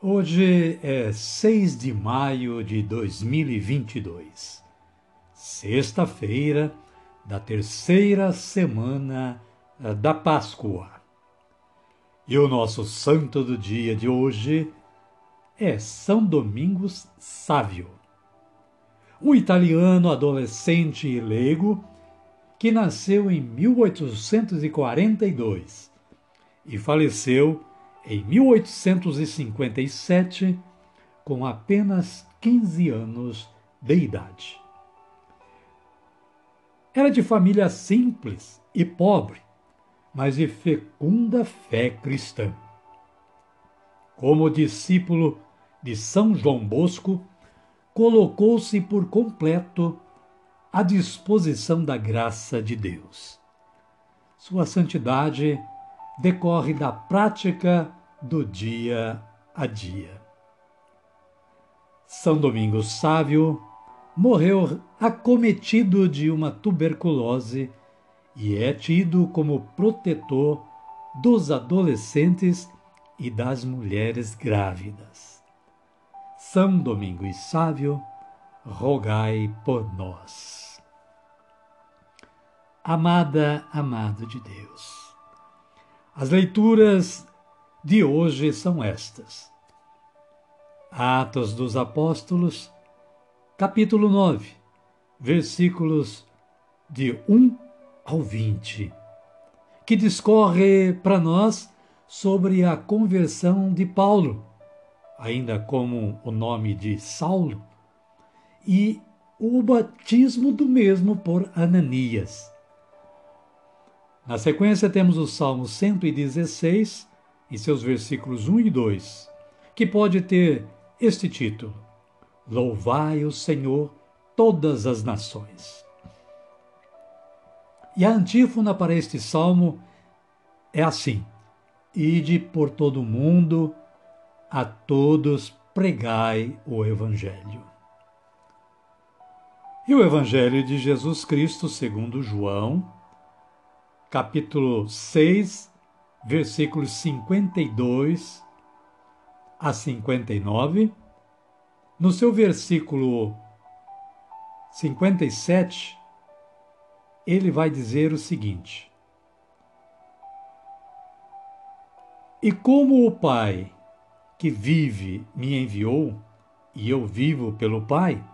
Hoje é 6 de maio de 2022, sexta-feira da terceira semana eh, da Páscoa. E o nosso santo do dia de hoje é São Domingos Sávio, um italiano adolescente e leigo que nasceu em 1842 e faleceu em 1857, com apenas 15 anos de idade. Era de família simples e pobre, mas de fecunda fé cristã. Como discípulo de São João Bosco, colocou-se por completo à disposição da graça de Deus. Sua santidade decorre da prática do dia a dia. São Domingos Sávio morreu acometido de uma tuberculose e é tido como protetor dos adolescentes e das mulheres grávidas. São Domingos Sávio, rogai por nós. Amada, amado de Deus. As leituras de hoje são estas. Atos dos Apóstolos, capítulo 9, versículos de 1 ao 20, que discorre para nós sobre a conversão de Paulo, ainda como o nome de Saulo, e o batismo do mesmo por Ananias. Na sequência, temos o Salmo 116 e seus versículos 1 e 2, que pode ter este título: Louvai o Senhor, todas as nações. E a antífona para este salmo é assim: Ide por todo o mundo, a todos pregai o Evangelho. E o Evangelho de Jesus Cristo, segundo João, capítulo 6, versículos 52 a 59. No seu versículo 57, ele vai dizer o seguinte: E como o Pai que vive me enviou, e eu vivo pelo Pai,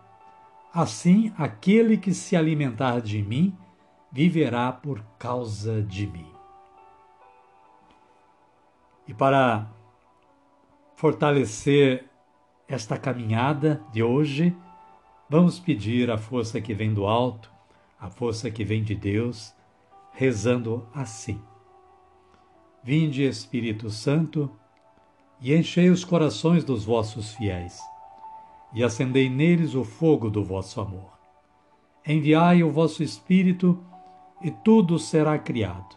assim aquele que se alimentar de mim viverá por causa de mim. E para fortalecer esta caminhada de hoje, vamos pedir a força que vem do alto, a força que vem de Deus, rezando assim: Vinde, Espírito Santo, e enchei os corações dos vossos fiéis, e acendei neles o fogo do vosso amor. Enviai o vosso Espírito, e tudo será criado,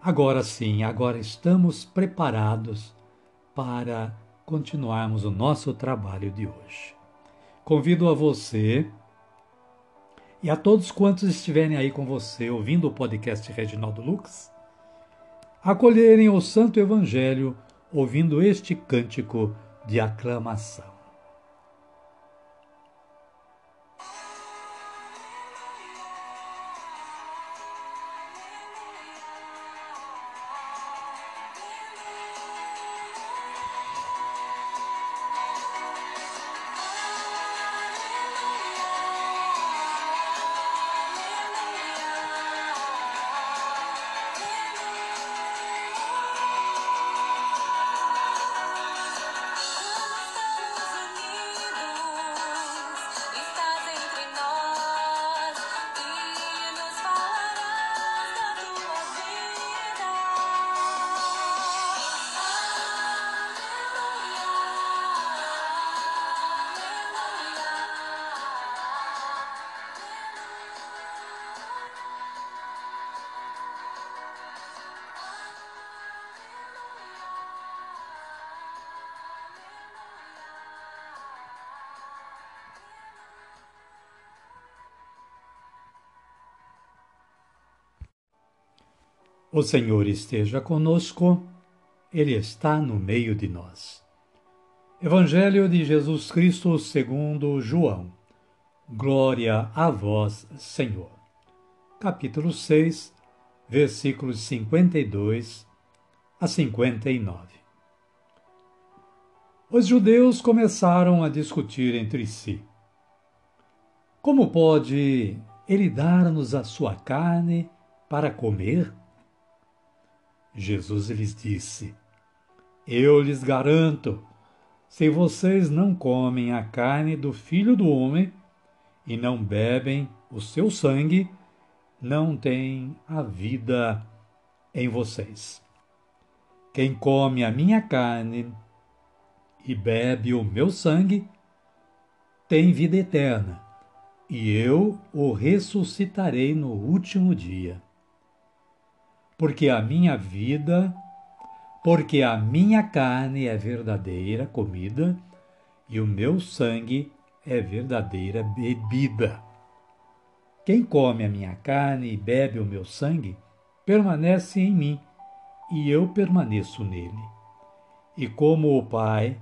Agora sim, agora estamos preparados para continuarmos o nosso trabalho de hoje. Convido a você e a todos quantos estiverem aí com você ouvindo o podcast Reginaldo Lux, acolherem o Santo Evangelho ouvindo este cântico de aclamação. O Senhor esteja conosco, Ele está no meio de nós. Evangelho de Jesus Cristo segundo João. Glória a vós, Senhor. Capítulo 6, versículos 52 a 59. Os judeus começaram a discutir entre si. Como pode ele dar-nos a sua carne para comer? Jesus lhes disse: Eu lhes garanto, se vocês não comem a carne do Filho do Homem e não bebem o seu sangue, não têm a vida em vocês. Quem come a minha carne e bebe o meu sangue tem vida eterna, e eu o ressuscitarei no último dia porque a minha vida, porque a minha carne é verdadeira comida e o meu sangue é verdadeira bebida. Quem come a minha carne e bebe o meu sangue permanece em mim e eu permaneço nele. E como o Pai,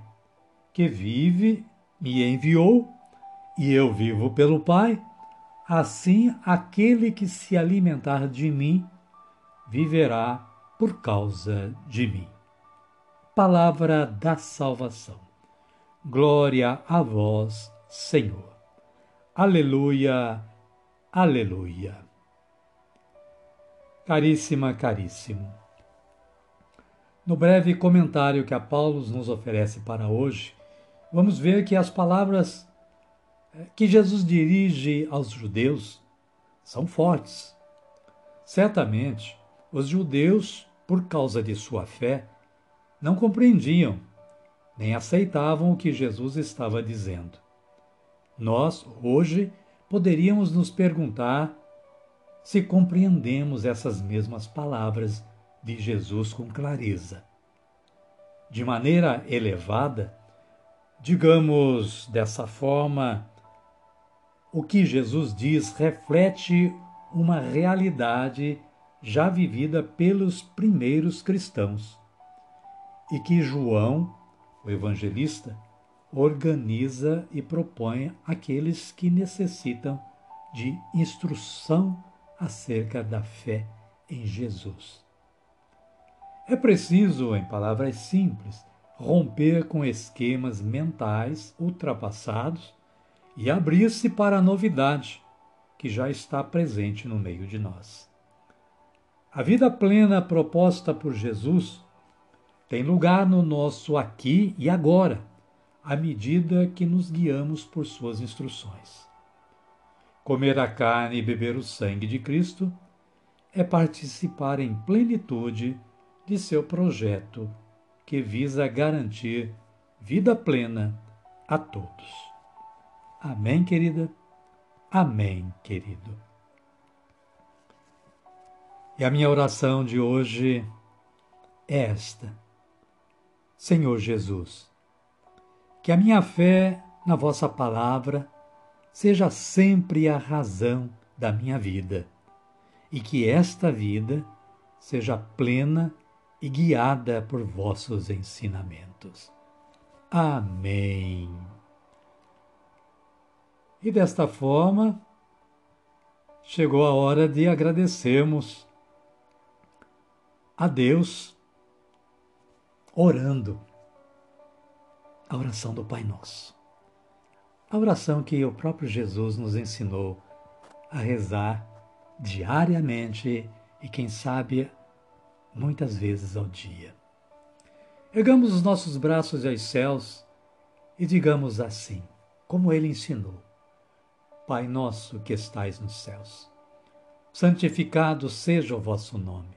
que vive, me enviou, e eu vivo pelo Pai, assim aquele que se alimentar de mim viverá por causa de mim. Palavra da salvação. Glória a vós, Senhor. Aleluia, aleluia. Caríssima, caríssimo. No breve comentário que a Paulo nos oferece para hoje, vamos ver que as palavras eh, que Jesus dirige aos judeus são fortes. Certamente, os judeus, por causa de sua fé, não compreendiam nem aceitavam o que Jesus estava dizendo. Nós, hoje, poderíamos nos perguntar se compreendemos essas mesmas palavras de Jesus com clareza. De maneira elevada, digamos dessa forma, o que Jesus diz reflete uma realidade já vivida pelos primeiros cristãos e que João, o evangelista, organiza e propõe àqueles que necessitam de instrução acerca da fé em Jesus. É preciso, em palavras simples, romper com esquemas mentais ultrapassados e abrir-se para a novidade que já está presente no meio de nós. A vida plena proposta por Jesus tem lugar no nosso aqui e agora, à medida que nos guiamos por suas instruções. Comer a carne e beber o sangue de Cristo é participar em plenitude de seu projeto que visa garantir vida plena a todos. Amém, querida? Amém, querido. E a minha oração de hoje é esta: Senhor Jesus, que a minha fé na vossa palavra seja sempre a razão da minha vida e que esta vida seja plena e guiada por vossos ensinamentos. Amém. E desta forma, chegou a hora de agradecermos a Deus orando a oração do Pai Nosso. A oração que o próprio Jesus nos ensinou a rezar diariamente e, quem sabe, muitas vezes ao dia. Ergamos os nossos braços aos céus e digamos assim, como ele ensinou: Pai nosso que estais nos céus, santificado seja o vosso nome.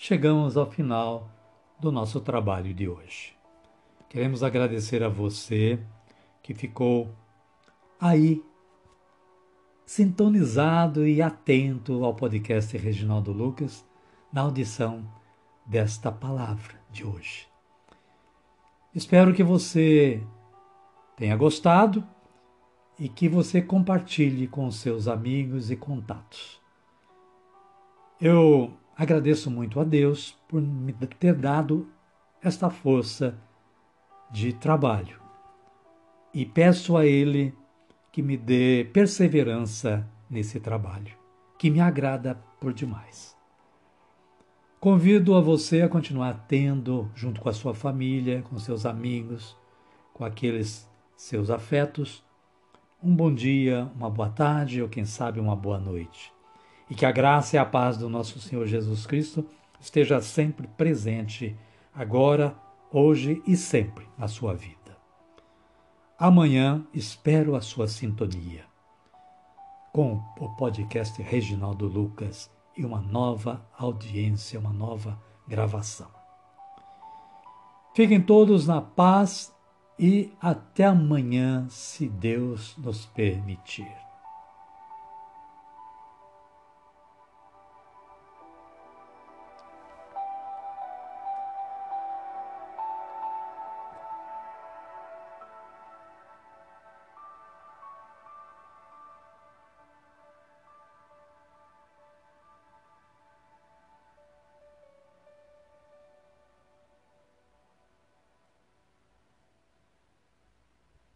chegamos ao final do nosso trabalho de hoje. Queremos agradecer a você que ficou aí sintonizado e atento ao podcast Reginaldo Lucas na audição desta palavra de hoje. Espero que você tenha gostado e que você compartilhe com seus amigos e contatos. Eu agradeço muito a Deus por me ter dado esta força de trabalho e peço a Ele que me dê perseverança nesse trabalho, que me agrada por demais. Convido a você a continuar tendo, junto com a sua família, com seus amigos, com aqueles seus afetos, um bom dia, uma boa tarde ou quem sabe uma boa noite. E que a graça e a paz do nosso Senhor Jesus Cristo esteja sempre presente, agora, hoje e sempre na sua vida. Amanhã espero a sua sintonia com o podcast Reginaldo Lucas e uma nova audiência, uma nova gravação. Fiquem todos na paz e até amanhã, se Deus nos permitir.